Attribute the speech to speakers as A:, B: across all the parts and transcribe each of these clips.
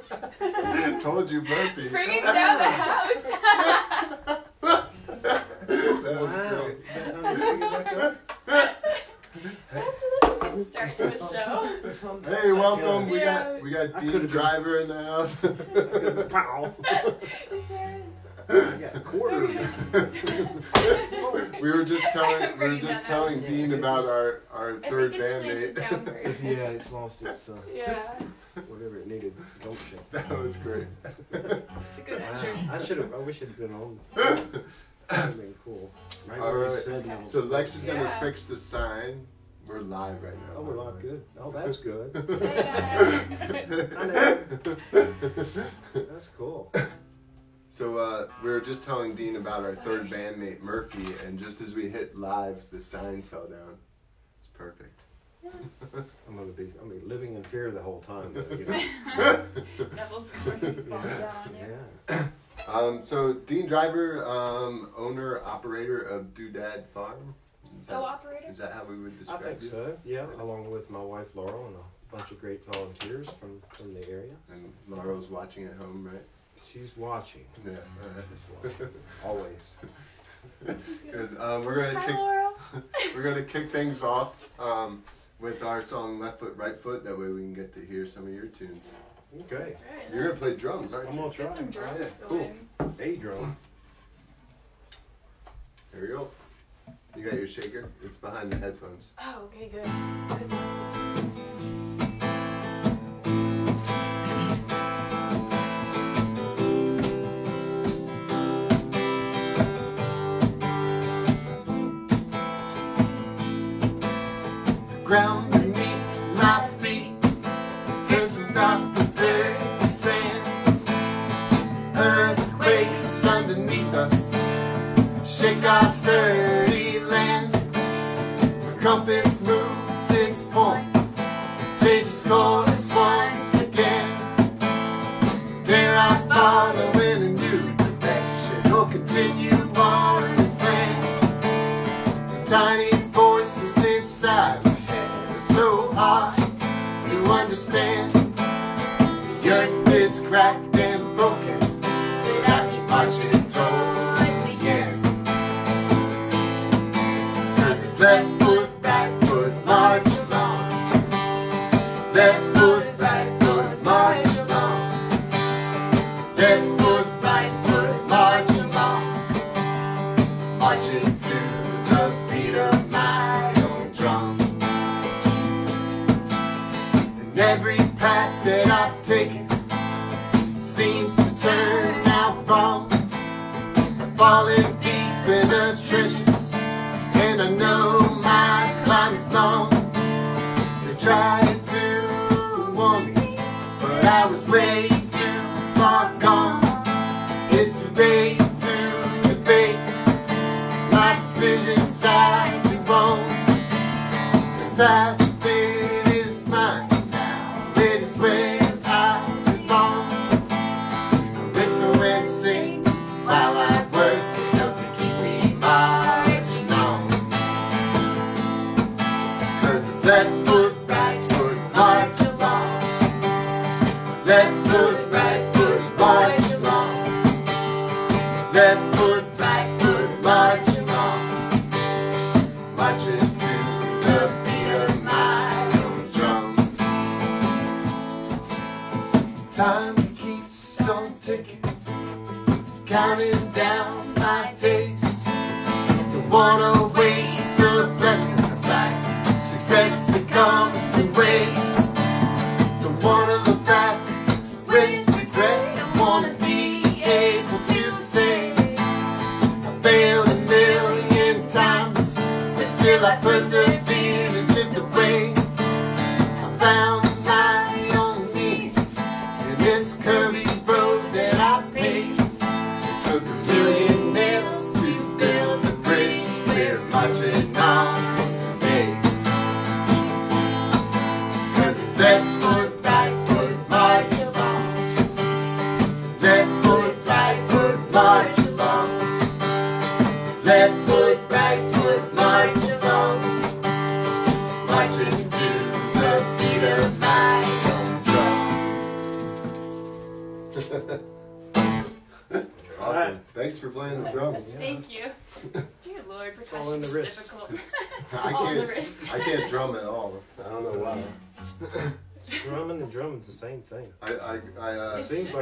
A: Told you, Murphy.
B: Bringing down the house.
A: that was
C: Wow.
A: great.
C: Is that time to pick it back up?
B: that's, that's a good start to a show.
A: Hey, welcome. We
B: Yeah.
A: got we got
C: I
A: Dean
C: could've been-
A: Driver in the house.
C: Pow!
B: Sharon.
C: I got a quarter.
A: we were just telling we were
B: Bringing
A: just
B: down
A: telling
B: house.
A: Dean about our our
B: I
A: third
B: think it's slanted
A: bandmate.
B: downwards.
C: yeah, it's lost its uh,
B: Yeah,
C: whatever it needed. Don't check.
A: that was great.
B: it's a good
C: Wow. I should have. I wish it'd been on. That'd have been cool. Right
A: All
C: where you
A: right.
C: said no.
A: So Lex is gonna
B: Yeah.
A: fix the sign. We're live right now.
C: Oh, we're live. Good. Oh, that's good. I know. That's cool.
A: So uh, we were just telling Dean about our third bandmate Murphy, and just as we hit live, the sign fell down. It's perfect.
C: I'm gonna be. I mean, living in fear the whole time. Though, you know?
B: Devil's going to down on you.
C: yeah.
A: Um, so Dean Driver, um, owner operator of Doodad Farm. Is that,
B: Co-operator?
A: is that how we would
C: I
A: describe
C: think
A: you?
C: so. Yeah, along with my wife Laurel and a bunch of great volunteers from from the area.
A: And Laurel's watching at home, right?
C: She's watching.
A: Yeah.
C: She's watching. Always.
A: Good. Um, we're gonna
B: Hi,
A: kick
B: Laurel.
A: we're gonna kick things off um, with our song "Left Foot, Right Foot." That way we can get to hear some of your tunes.
C: Okay.
B: That's right.
A: You're gonna play drums, aren't
C: I'm
A: you?
C: gonna
B: Get
C: try.
B: some drums
A: Yeah,
C: cool.
B: going.
C: A drum.
A: Here we go. You got your shaker? It's behind the headphones.
B: Oh, okay, good. Good listen.
A: Ground beneath my feet turns from dark to dirt to sand. Earthquakes underneath us shake our sturdy tried to warn me, but I was way too far gone. It's too late to debate my decisions I wrong. This path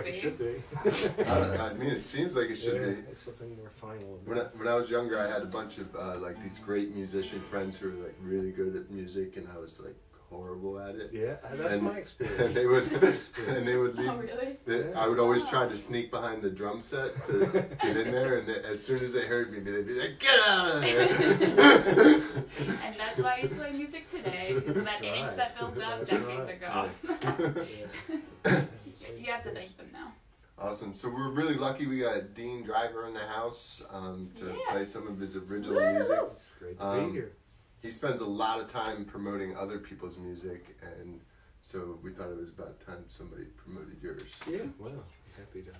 C: like it should be.
A: I, I mean, it seems like it should
C: yeah,
A: be.
C: It's something more final.
A: When I, when I was younger, I had a bunch of uh, like these great musician friends who were like really good at music, and I was like horrible at it.
C: yeah, that's
A: And-
C: my experience.
A: And they would
C: experience.
A: and they would leave.
B: Oh, really?
A: they- I would always try to sneak behind the drum set to get in there, and as soon as they heard me, they'd be like, "Get out of there!"
B: And that's why he's playing music today, because of that
C: Right.
B: angst that built up
C: That's
B: decades
C: right.
B: ago.
C: Yeah.
B: You have to thank them now.
A: Awesome. So we're really lucky we got Dean Driver in the house um, to
B: Yeah.
A: play some of his original music.
C: It's great to
A: Um,
C: be here.
A: He spends a lot of time promoting other people's music, and so we thought it was about time somebody promoted yours.
C: Yeah, well, happy to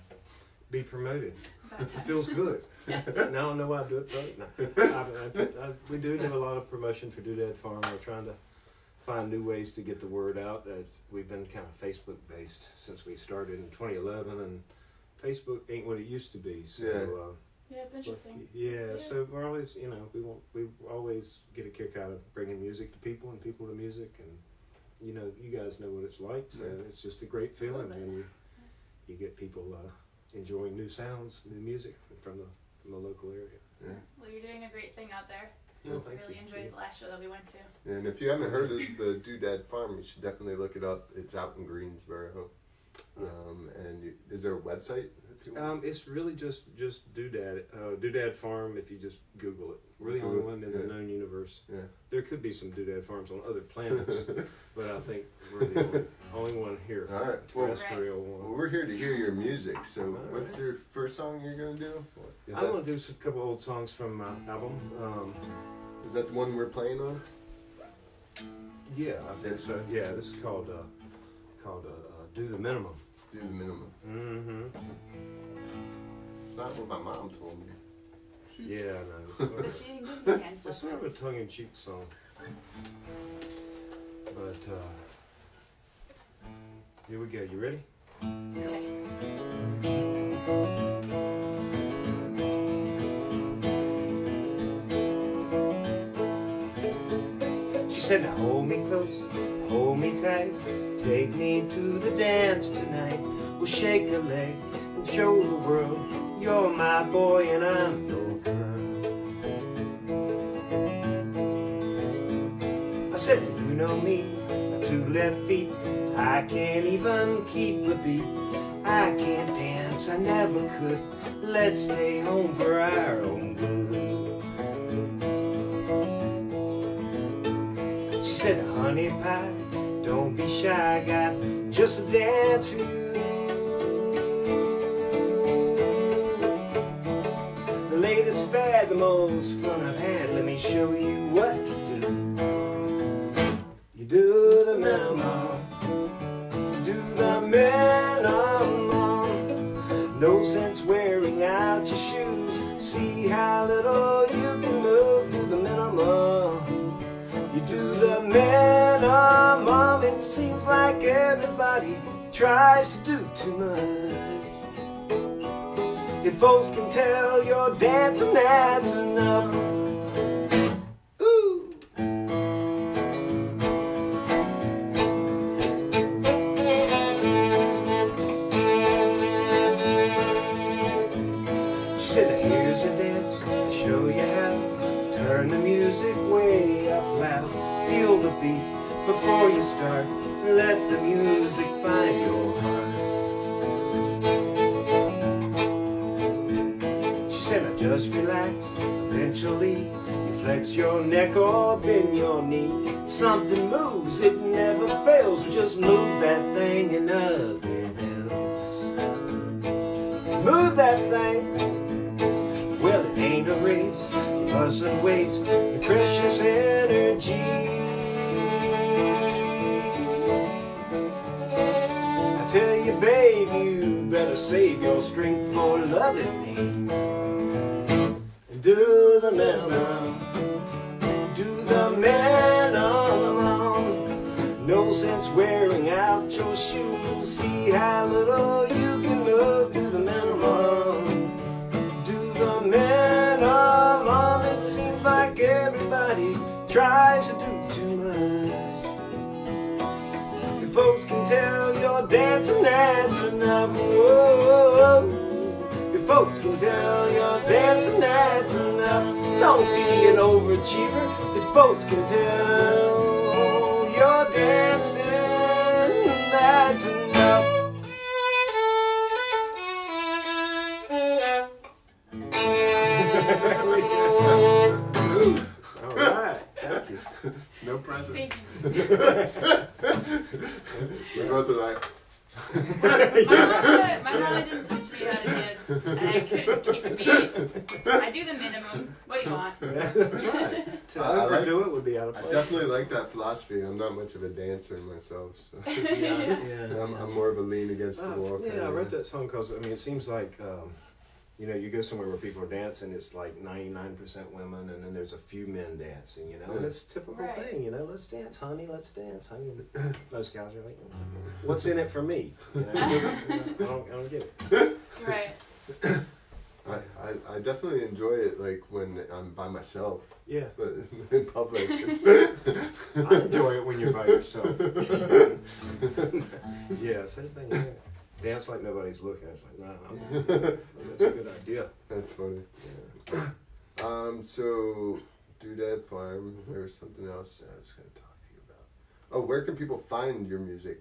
C: be promoted. It feels good.
B: Yes.
C: now I don't know why I do it right. No. I, I, I, we do do a lot of promotion for Doodad Farm. We're trying to find new ways to get the word out. Uh, we've been kind of Facebook based since we started in 2011, and Facebook ain't what it used to be. So,
A: Yeah.
C: uh,
B: Yeah, it's interesting.
C: yeah,
B: Yeah.
C: so we're always, you know, we want we always get a kick out of bringing music to people and people to music, and you know, you guys know what it's like. So
A: Yeah.
C: it's just a great feeling
B: Love
C: when you you get people uh, enjoying new sounds, new music from the from the local area.
A: Yeah.
B: Well, you're doing a great thing out there.
C: Well,
B: I
C: thank
B: really
C: you.
B: enjoyed the last show that we went to.
A: And if you haven't heard of the Doodad Farm, you should definitely look it up. It's out in Greensboro. Um, and you, is there a website?
C: Um, it's really just just Doodad uh, Doodad Farm. If you just Google it, we're the only one in the
A: yeah.
C: known universe.
A: yeah.
C: There could be some Doodad Farms on other planets, but I think we're the only, only one here.
A: All right.
C: Terrestrial
A: well,
C: one.
A: we're here to hear your music. So,
C: All
A: what's
C: right.
A: your first song you're gonna do? Is
C: I'm gonna do a couple old songs from my album. Um,
A: is that the one we're playing on?
C: yeah, I think so. Yeah, this is called uh, called uh, uh, "Do the Minimum."
A: Do the minimum.
C: Mm-hmm.
A: It's not what my mom told me.
C: Yeah, I know. It's sort
B: But
C: of-
B: she didn't give me dance
C: It's sort of a
B: lessons.
C: tongue-in-cheek song, but uh, here we go. You ready?
B: Okay.
C: She said, now hold me close, hold me tight, take me to the dance tonight. We'll shake a leg and show the world you're my boy and I'm your me, my two left feet, I can't even keep a beat. I can't dance, I never could. Let's stay home for our own good. She said, honey pie, don't be shy, got just a dance for you. The minimum. No sense wearing out your shoes. See how little you can move. The minimum. You do the minimum. It seems like everybody tries to do too much. If folks can tell you're dancing, that's enough. Something moves, it never fails. Just move that thing and nothing else. Move that thing. Well, it ain't a race. You mustn't waste your precious energy. I tell you, babe, you better save your strength for loving me. And do the minimum. Do the minimum. Folks can tell you're dancing, that's enough. Don't be an overachiever. Your folks can tell you're dancing, that's enough. All right, thank you.
A: No pressure.
B: Thank you.
A: We both are like,
B: My mama, my mama didn't teach me how to dance, and I couldn't keep a beat. I do the minimum. What do you want?
C: That's right. To
A: I- I like-
C: overdo it would be out of place.
A: I definitely like that philosophy. I'm not much of a dancer myself, so
C: Yeah, yeah.
A: I'm, I'm more of a lean against the
C: Uh,
A: wall.
C: yeah,
A: kind
C: I
A: of
C: read that song because I mean it seems like um, you know you go somewhere where people are dancing, it's like ninety nine percent women, and then there's a few men dancing, you know, and it's a typical
B: Right.
C: thing, you know. Let's dance, honey. Let's dance, honey. And Most guys are like, "What's in it for me?" You know? I don't, I don't get it.
B: Right.
A: I, I, I definitely enjoy it like when I'm by myself,
C: Yeah,
A: but in public, it's
C: I enjoy it when you're by yourself. yeah, same thing. Yeah. Dance like nobody's looking. It's like, nah, I'm, that's a good idea.
A: that's funny.
C: Yeah.
A: Um, so Doodad Farm. There was something else I was going to talk to you about. Oh, where can people find your music?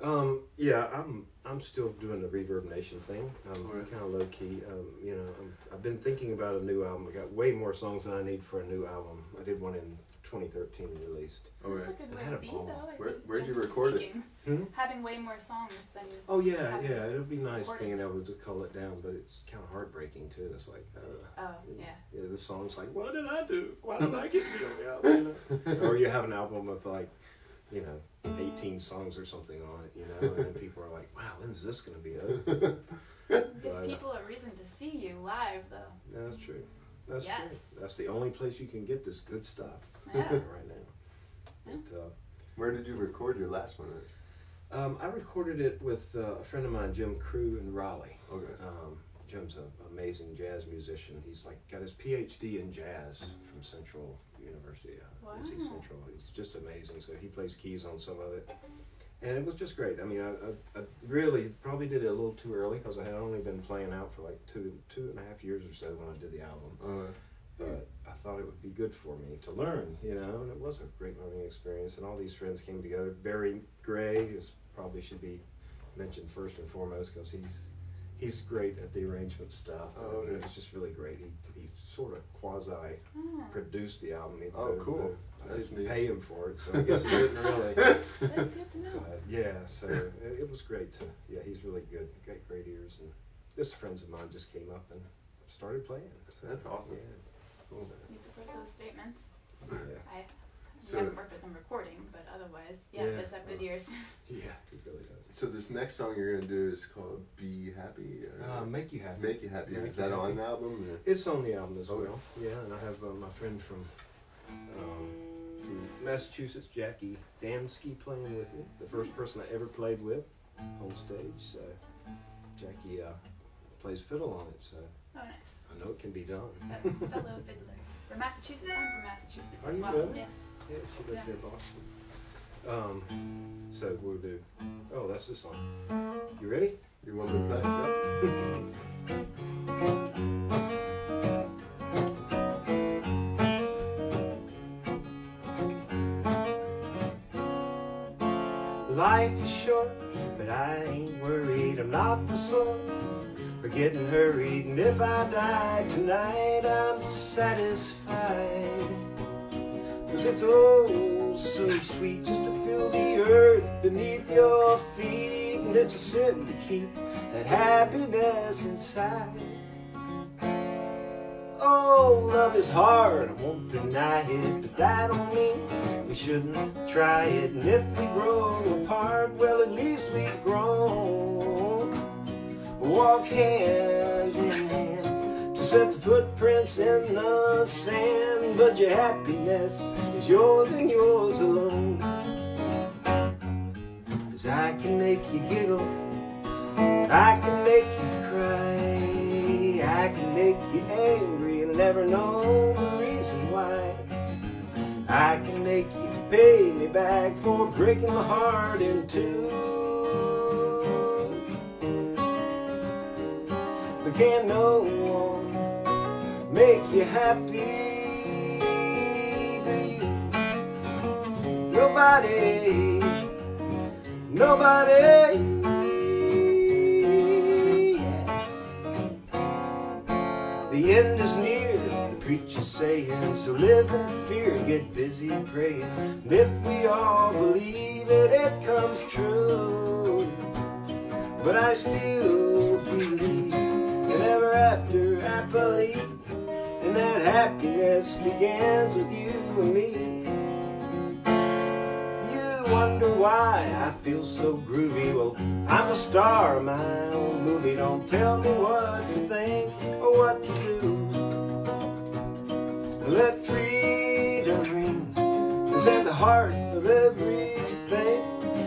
C: Um, yeah, I'm I'm still doing the Reverb Nation thing. Um,
A: Right.
C: kind of low key. Um, you know, I'm, I've been thinking about a new album. I got way more songs than I need for a new album. I did one in 2013 released.
A: Oh,
B: That's a good way to be, though. I
A: Where-
B: think,
A: where'd you
B: generally
A: record it?
C: Hmm?
B: Having way more songs than.
C: Oh yeah, yeah. It'll be nice
B: Recorded.
C: being able to cull it down, but it's kind of heartbreaking too. It's like, uh,
B: Oh, yeah.
C: yeah, this song's like, what did I do? Why did I get to be on the album? You know? or you have an album with like, you know, 18 songs or something on it, you know, and then people are like, wow, when's this gonna be over?
B: Gives
C: uh,
B: people a reason to see you live, though.
C: Yeah, that's true. That's
B: Yes.
C: true. That's the only place you can get this good stuff
B: Yeah.
C: right now. But, uh,
A: Where did you record your last one? At?
C: um, I recorded it with uh, a friend of mine, Jim Crew, in Raleigh.
A: Okay.
C: Um, Jim's an amazing jazz musician. He's like got his PhD in jazz from Central University, uh, NC
B: Wow.
C: Central. He's just amazing. So he plays keys on some of it, and it was just great. I mean, I, I, I really probably did it a little too early because I had only been playing out for like two two and a half years or so when I did the album.
A: Uh,
C: but I thought it would be good for me to learn, you know, and it was a great learning experience. And all these friends came together. Barry Gray is probably should be mentioned first and foremost because he's he's great at the arrangement stuff.
A: Oh,
C: and
A: okay.
C: It's just really great. He he sort of quasi
B: Oh,
C: produced the album. even
A: Oh,
C: though
A: cool.
C: the- I
A: That's
C: didn't
A: neat.
C: pay him for it, so I guess he didn't really.
B: that's good to know.
C: But yeah, so it, it was great to. Yeah, he's really good. Great, great ears, and just friends of mine just came up and started playing. So,
A: That's awesome.
C: Yeah.
A: cool.
B: You support those statements.
C: Yeah.
B: I
A: So-
B: haven't worked with them recording, but otherwise, yeah,
C: Yeah.
B: does have good ears.
C: Yeah, he really does.
A: So this next song you're gonna do is called "Be Happy." Or
C: Uh, make you happy.
A: Make You Happy.
C: Make
A: Is
C: You
A: that on the album? or-
C: It's on the album as
A: Okay.
C: well. Yeah, and I have uh, my friend from um, from Massachusetts, Jackie Damsky, playing with me. The first person I ever played with on stage. So Jackie uh, plays fiddle on it. So
B: Oh, nice.
C: I know it can be done.
B: Fellow fiddler. From Massachusetts, I'm from Massachusetts
C: Are
B: as
C: you
B: well.
C: really?
B: Yes.
C: Yeah, she lives
B: Yeah.
C: in Boston. Um, so we'll do. Oh, that's the song. You ready?
A: You want me to play? Yeah.
C: Life is short, but I ain't worried. I'm not the sort getting hurried. And if I die tonight, I'm satisfied. Cause it's oh so sweet just to feel the earth beneath your feet. And it's a sin to keep that happiness inside. Oh, love is hard, I won't deny it, but that don't mean we shouldn't try it. And if we grow apart, well, at least we've grown. Walk hand in hand, two sets of footprints in the sand, but your happiness is yours and yours alone. Cause I can make you giggle, I can make you cry, I can make you angry and never know the reason why. I can make you pay me back for breaking my heart in two. Can no one make you happy? Nobody, nobody. The end is near, the preacher's saying, so live in fear, get busy praying. And if we all believe it, it comes true. But I still after happily, and that happiness begins with you and me. You wonder why I feel so groovy. Well, I'm the star of my own movie. Don't tell me what to think or what to do. Let freedom ring is at the heart of everything,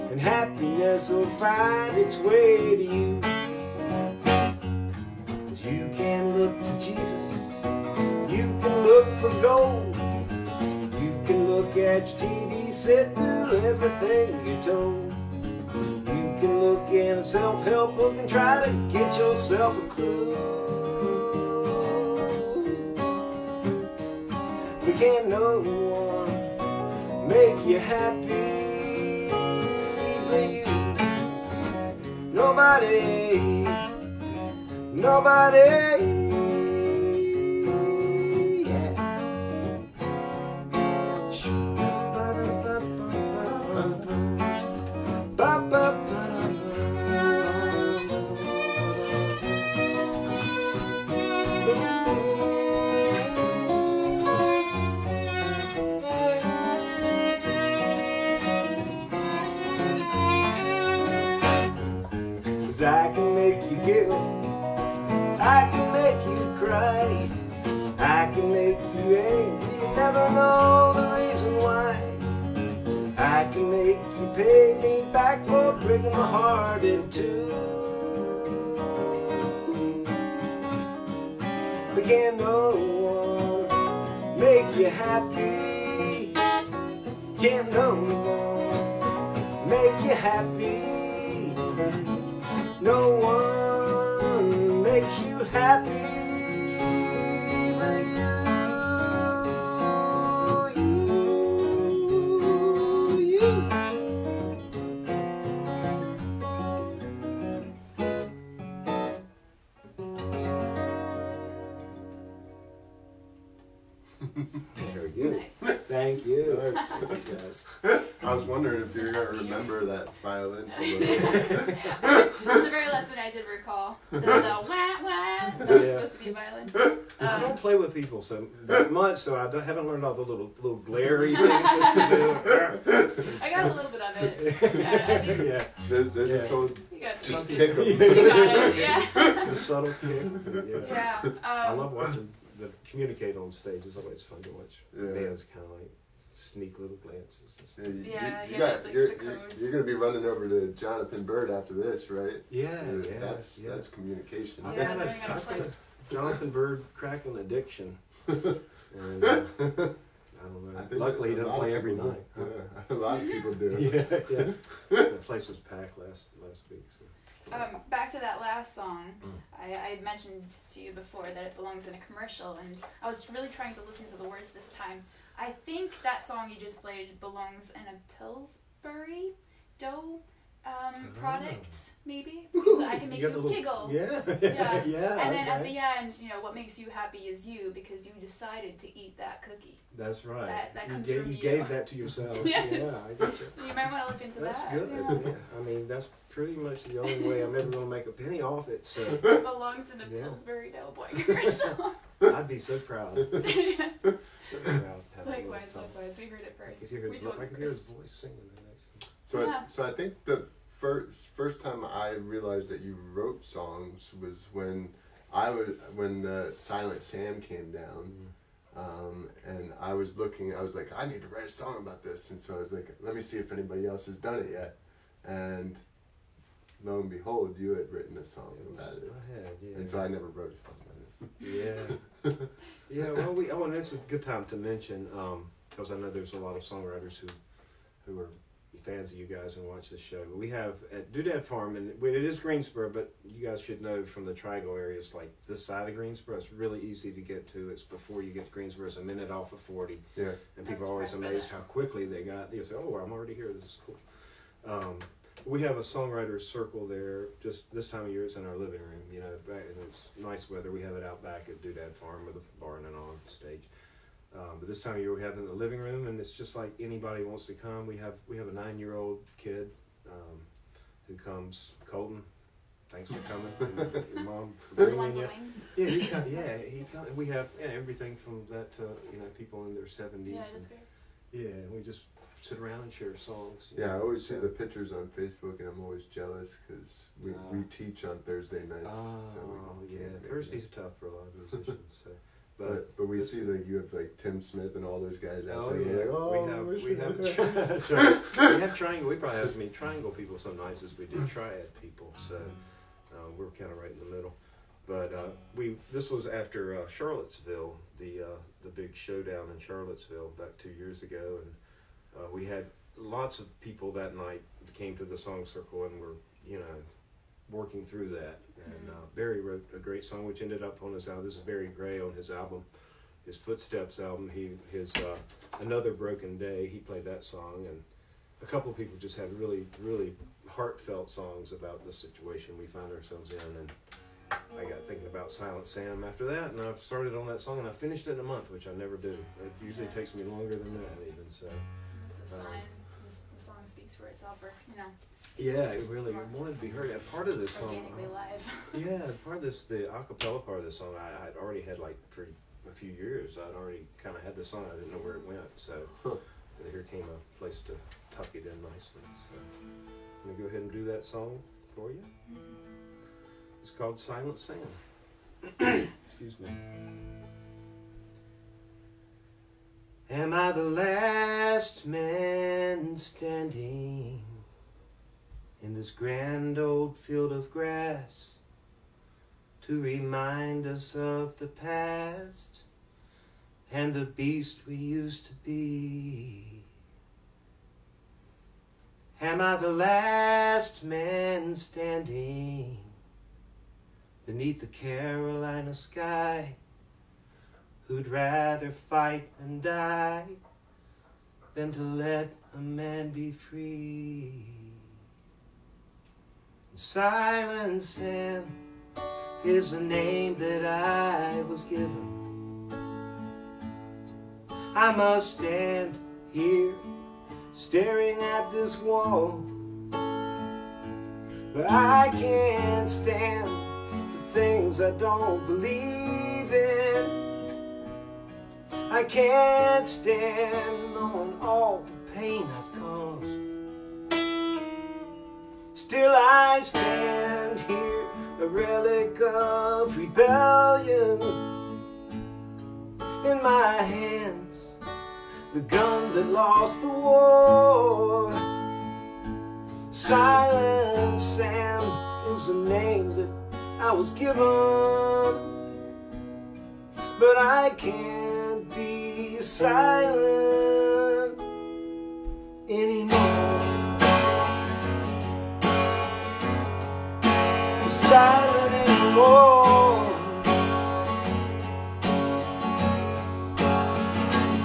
C: and happiness will find its way to you. Can look for Jesus, you can look for gold, you can look at your TV set through everything you're told. You can look in a self-help book and try to get yourself a clue. But can't no one make you happy but you? Nobody, nobody. Very good.
B: Nice.
C: Thank you.
A: Nice.
C: Thank you guys.
A: I was wondering if you're gonna remember that violin solo.
B: the very last one I did recall. The, the wah wah. That was
C: Yeah.
B: supposed to be a violin.
C: I
B: Um,
C: don't play with people so that much, so I don't, haven't learned all the little little glary things that you do.
B: I got a little bit of it. Yeah, I think
C: yeah,
A: There's, there's
C: Yeah.
A: a song.
B: you got,
A: Just
B: you
A: kick 'em.
B: got it. Yeah.
C: the subtle kick. Yeah.
B: Yeah. Um,
C: I love watching the communicate on stage. is always fun to watch.
A: Yeah.
C: Bands kind of like sneak little glances. And stuff.
A: Yeah, you,
B: Yeah,
A: you
B: yeah,
A: got,
B: there's, like,
A: you're, you're, you're gonna be running over to Jonathan Byrd after this, right?
C: Yeah, yeah,
A: that's
C: yeah.
A: that's communication.
C: I've
B: Yeah,
C: got a,
B: learning how to
C: I've got
B: play.
C: a Jonathan Byrd Kraken addiction. and, uh, I don't know.
A: I think
C: Luckily, he
A: a
C: doesn't play every
A: people
C: night.
A: do. Yeah, a lot of people do.
C: yeah, yeah. the place was packed last last week. So.
B: Um, back to that last song,
C: Mm.
B: I, I mentioned to you before that it belongs in a commercial, and I was really trying to listen to the words this time. I think that song you just played belongs in a Pillsbury dough um, product, maybe because I can make you,
C: the little-
B: giggle.
C: Yeah,
B: Yeah.
C: yeah.
B: And then at the end, you know, what makes you happy is you because you decided to eat that cookie.
C: That's right.
B: that- that
C: you,
B: comes
C: gave,
B: from
C: you
B: you.
C: gave that to yourself.
B: Yes.
C: Yeah, I get you.
B: You might want to look into
C: That's
B: that.
C: That's good.
B: Yeah.
C: Yeah. I mean, that's pretty much the only way I'm ever going to make a penny off it. So
B: It belongs in a
C: Yeah.
B: Pillsbury Doughboy commercial.
C: I'd be so proud. So proud. to have a little
B: likewise,
C: fun.
B: likewise. We heard it
C: I
B: first.
C: could hear
B: we
C: his,
B: told
C: I
B: it
C: could hear his
B: first.
C: voice singing the next.
A: So,
B: Yeah.
A: I, so I think the first first time I realized that you wrote songs was when I was when the Silent Sam came down, um, and I was looking. I was like, I need to write a song about this, and so I was like, let me see if anybody else has done it yet, and lo and behold, you had written a song
C: It was,
A: about it,
C: I had, yeah.
A: and so I never wrote a song about it.
C: Yeah. yeah, well, we, oh, and it's a good time to mention, because I know there's a lot of songwriters who, who are fans of you guys and watch the show. We have at Doodad Farm, and it is Greensboro, but you you guys should know from the Triangle area, it's like this side of Greensboro. It's really easy to get to. It's before you get to Greensboro. It's a minute off of forty.
D: Yeah.
C: And people
B: That's
C: are always amazed how quickly they got. You say, "Oh, I'm already here. This is cool." Um, we have a songwriters circle there. Just this time of year, it's in our living room. You know, back, and it's nice weather. We have it out back at Doodad Farm with a barn and on stage. Um, but this time of year, we have it in the living room, and it's just like anybody wants to come. We have we have a nine year old kid um, who comes. Colton, thanks for coming. and your mom for bringing
B: the
C: you.
B: wings.
C: Yeah, he come, yeah, he come, we have yeah, everything from that to you know people in their seventies.
B: Yeah, that's great.
C: Yeah, we just sit around and share songs.
D: Yeah, I
C: know,
D: always see the pictures on Facebook, and I'm always jealous because we,
C: Uh,
D: we teach on Thursday nights.
C: Oh,
D: so we
C: yeah,
D: make it.
C: Tough for a lot of musicians. So, but,
D: But but we see like you have like Tim Smith and all those guys out
C: oh
D: there.
C: yeah,
D: like, oh,
C: we have we
D: we
C: have that's right. we have triangle. We probably have as many triangle people some nights as we do triad people. So uh, we're kind of right in the middle. But uh, we this was after uh, Charlottesville, the uh, the big showdown in Charlottesville back two years ago, and uh, we had lots of people that night that came to the song circle and were you know working through that. And uh, Barry wrote a great song which ended up on his album. This is Barry Gray on his album, his Footsteps album. He his uh, Another Broken Day. He played that song, and a couple of people just had really really heartfelt songs about the situation we find ourselves in. And I got thinking about Silent Sam after that, and I started on that song, and I finished it in a month, which I never do. It usually takes me longer than that, even so.
B: It's a sign. The, the song speaks for itself, or you know,
C: Yeah, it really wanted to be heard. And part of this song,
B: organically uh-huh. live.
C: yeah, part of this, the acapella part of this song, I had already had like for a few years. I'd already kind of had the song. I didn't know where it went, so
D: Huh.
C: here came a place to tuck it in nicely. So I'm gonna go ahead and do that song for you. Mm-hmm. It's called Silent Sam. Excuse me. Am I the last man standing in this grand old field of grass to remind us of the past and the beast we used to be? Am I the last man standing beneath the Carolina sky who'd rather fight and die than to let a man be free? Silence is the name that I was given. I must stand here staring at this wall. But I can't stand the things I don't believe in. I can't stand knowing all the pain I've caused. Still I stand here, a relic of rebellion in my hands the gun that lost the war. Silent Sam is the name that I was given, but I can't silent anymore. Silent anymore.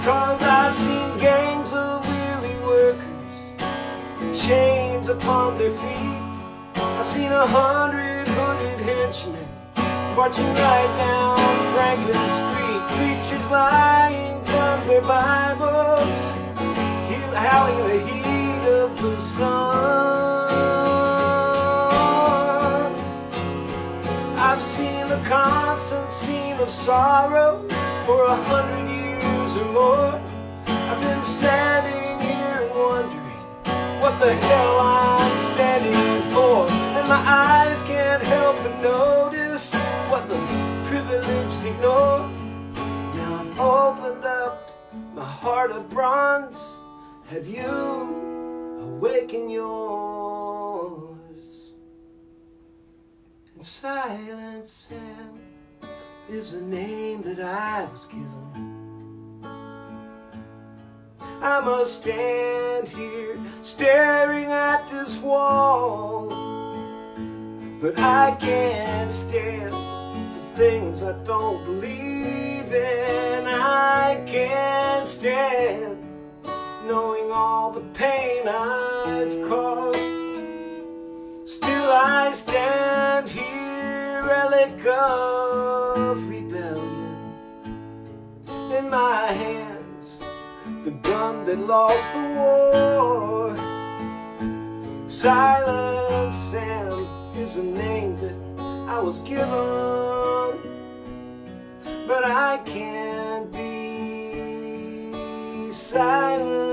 C: Cause I've seen gangs of weary workers, chains upon their feet. I've seen a hundred hooded henchmen marching right down Franklin Street. Preachers lying howling in the heat of the sun. I've seen a constant scene of sorrow for a hundred years or more. I've been standing here wondering what the hell I'm standing for. And my eyes can't help but notice what the privileged ignore. Now up my heart of bronze. Have you awakened yours? And Silent Sam is the name that I was given. I must stand here staring at this wall. But I can't stand the things I don't believe in. I can't stand knowing all the pain I've caused. Still I stand here, relic of rebellion in my hands, the gun that lost the war. Silent Sam is a name that I was given, but I can't be silent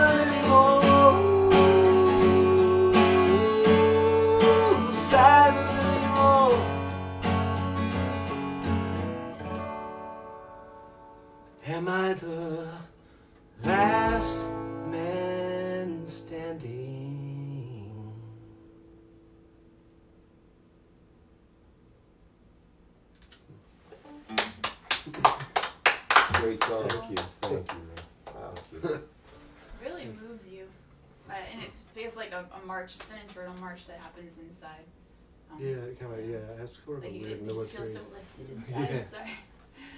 C: Silent
B: march. It's an internal march that happens inside. Um,
C: Yeah, kind of. Yeah, that's sort of a
B: Like you,
C: weird
B: it, you just
C: military.
B: feel so lifted inside.
C: Yeah.
B: Sorry.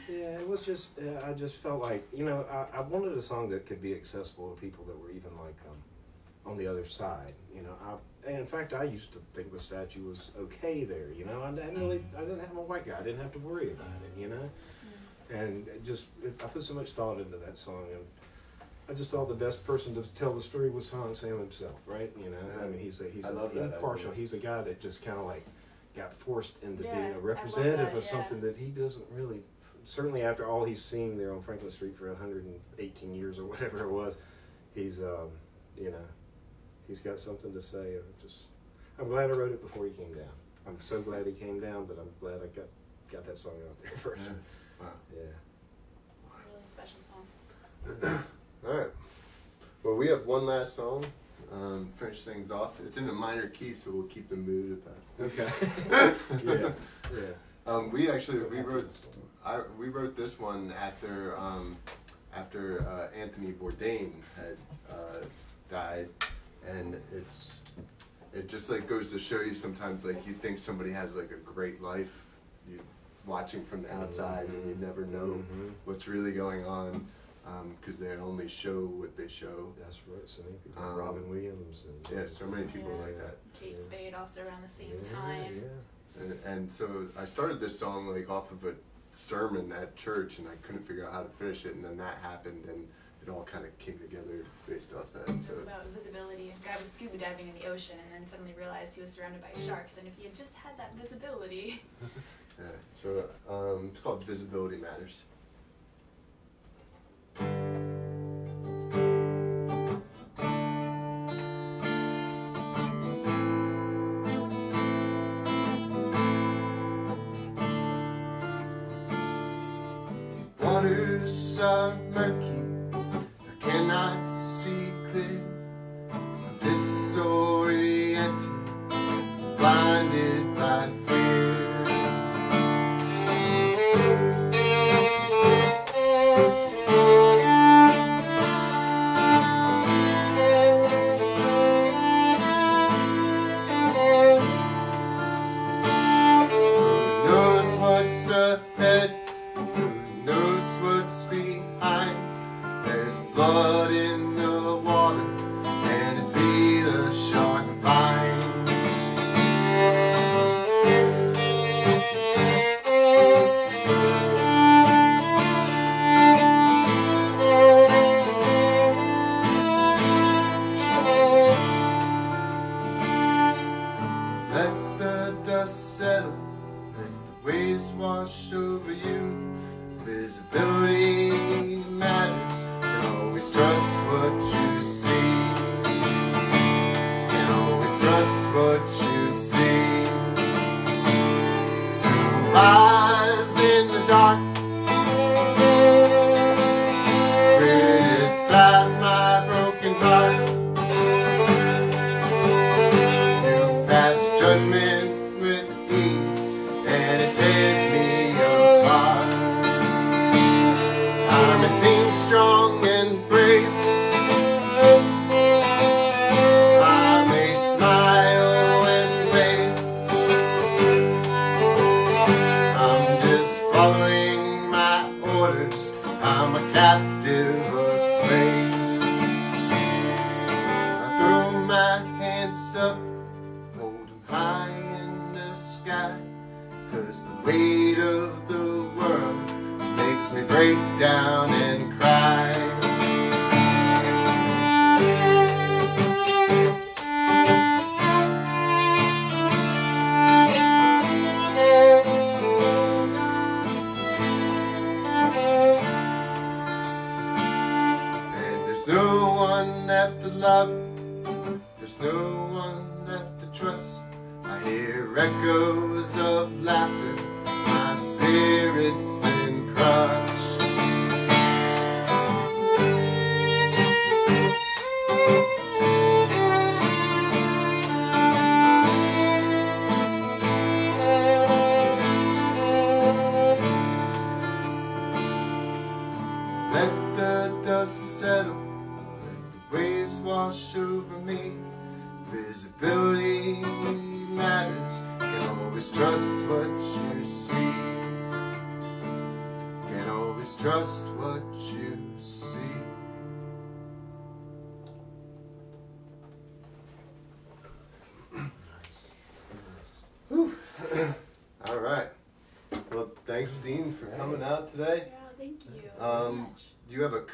C: Yeah, it was just. Uh, I just felt like you know I, I wanted a song that could be accessible to people that were even like um, on the other side. You know, I and in fact I used to think the statue was okay there. You know, I didn't really. I didn't have a white guy. I didn't have to worry about it. You know, and it just it, I put so much thought into that song and. I just thought the best person to tell the story was Son Sam himself, right? You know, I mean, he's a he's
A: I
C: a
A: love that
C: impartial.
A: idea.
C: He's a guy that just kind of like got forced into
B: Yeah,
C: being
B: I
C: a
B: love
C: representative
B: that,
C: of
B: yeah.
C: something that he doesn't really. Certainly, after all he's seen there on Franklin Street for 118 years or whatever it was, he's um, you know, he's got something to say. I'm just, I'm glad I wrote it before he came down. I'm so glad he came down, but I'm glad I got got that song out there first.
A: Yeah. Wow.
C: Yeah.
B: It's a really special song.
A: All right. Well, we have one last song. Um, finish things off. It's in a minor key, so we'll keep the mood about.
C: Okay. yeah. Yeah.
A: Um, we actually we wrote I, we wrote this one after um, after uh, Anthony Bourdain had uh, died, and it's it just like goes to show you sometimes like you think somebody has like a great life, you watching from the outside and you never know
C: Mhm.
A: what's really going on because they only show what they show.
C: That's right. So many people.
A: Um,
C: Robin Williams and
A: Yeah, so many people
B: Yeah.
A: like that.
B: Kate
C: Yeah.
B: Spade also around the same
C: Yeah,
B: time.
C: Yeah.
A: And, and so I started this song like off of a sermon at church, and I couldn't figure out how to finish it, and then that happened, and it all kind of came together based off that.
B: It was about visibility. A guy was scuba diving in the ocean and then suddenly realized he was surrounded by sharks. And if he had just had that visibility,
A: yeah, so um, it's called Visibility Matters. God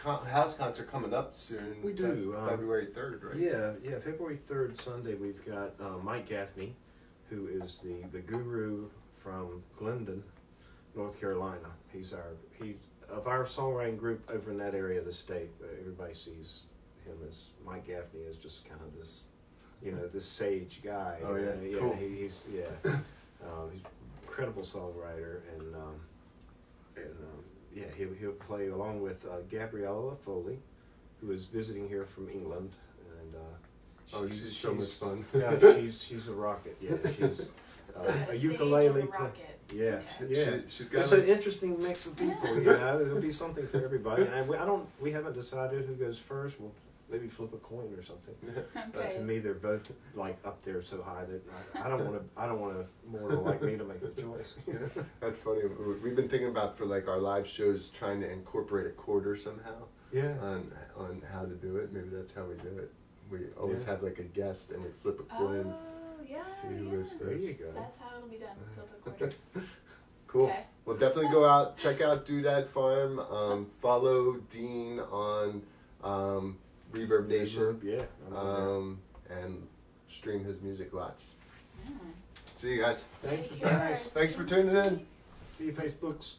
A: con- house concert coming up soon.
C: We do, um,
A: February third, right?
C: Yeah, yeah. February third, Sunday, we've got uh, Mike Gaffney, who is the the guru from Glendon, North Carolina. He's our he's of our songwriting group over in that area of the state. uh, Everybody sees him as Mike Gaffney is just kind of this, you know, this sage guy.
A: Oh, yeah?
C: know, yeah.
A: Cool.
C: He, he's yeah, um, he's an incredible songwriter and um, and um, yeah, he'll he'll play along with uh, Gabriella Foley, who is visiting here from England, and uh,
A: Oh, she's, so much fun.
C: yeah, she's she's a rocket. Yeah, she's uh,
B: a
C: a ukulele
B: and rocket.
C: Yeah,
B: Okay.
C: yeah.
A: She, she's got
C: It's an interesting mix of people. You know, it'll be something for everybody. And we, I don't. We haven't decided who goes first. We'll maybe flip a coin or something. But to me, they're both like up there so high that I, I don't want to. I don't want a mortal like me to make the choice.
A: That's funny. We- We've been thinking about for like our live shows trying to incorporate a quarter somehow
C: yeah.
A: on on how to do it. Maybe that's how we do it. We always
C: Yeah.
A: have like a guest and we flip a coin.
B: Oh, yeah,
A: See who
B: yeah.
A: goes
C: There you go.
B: That's how it'll be done. Flip a quarter.
A: Cool.
B: Okay.
A: Well, definitely go out, check out Doodad Farm. Um, follow Dean on um, Reverb Nation,
C: Yeah. I'm
A: um, and stream his music lots. See you guys.
C: Thank you guys.
A: Thanks for tuning in.
C: See you, Facebooks.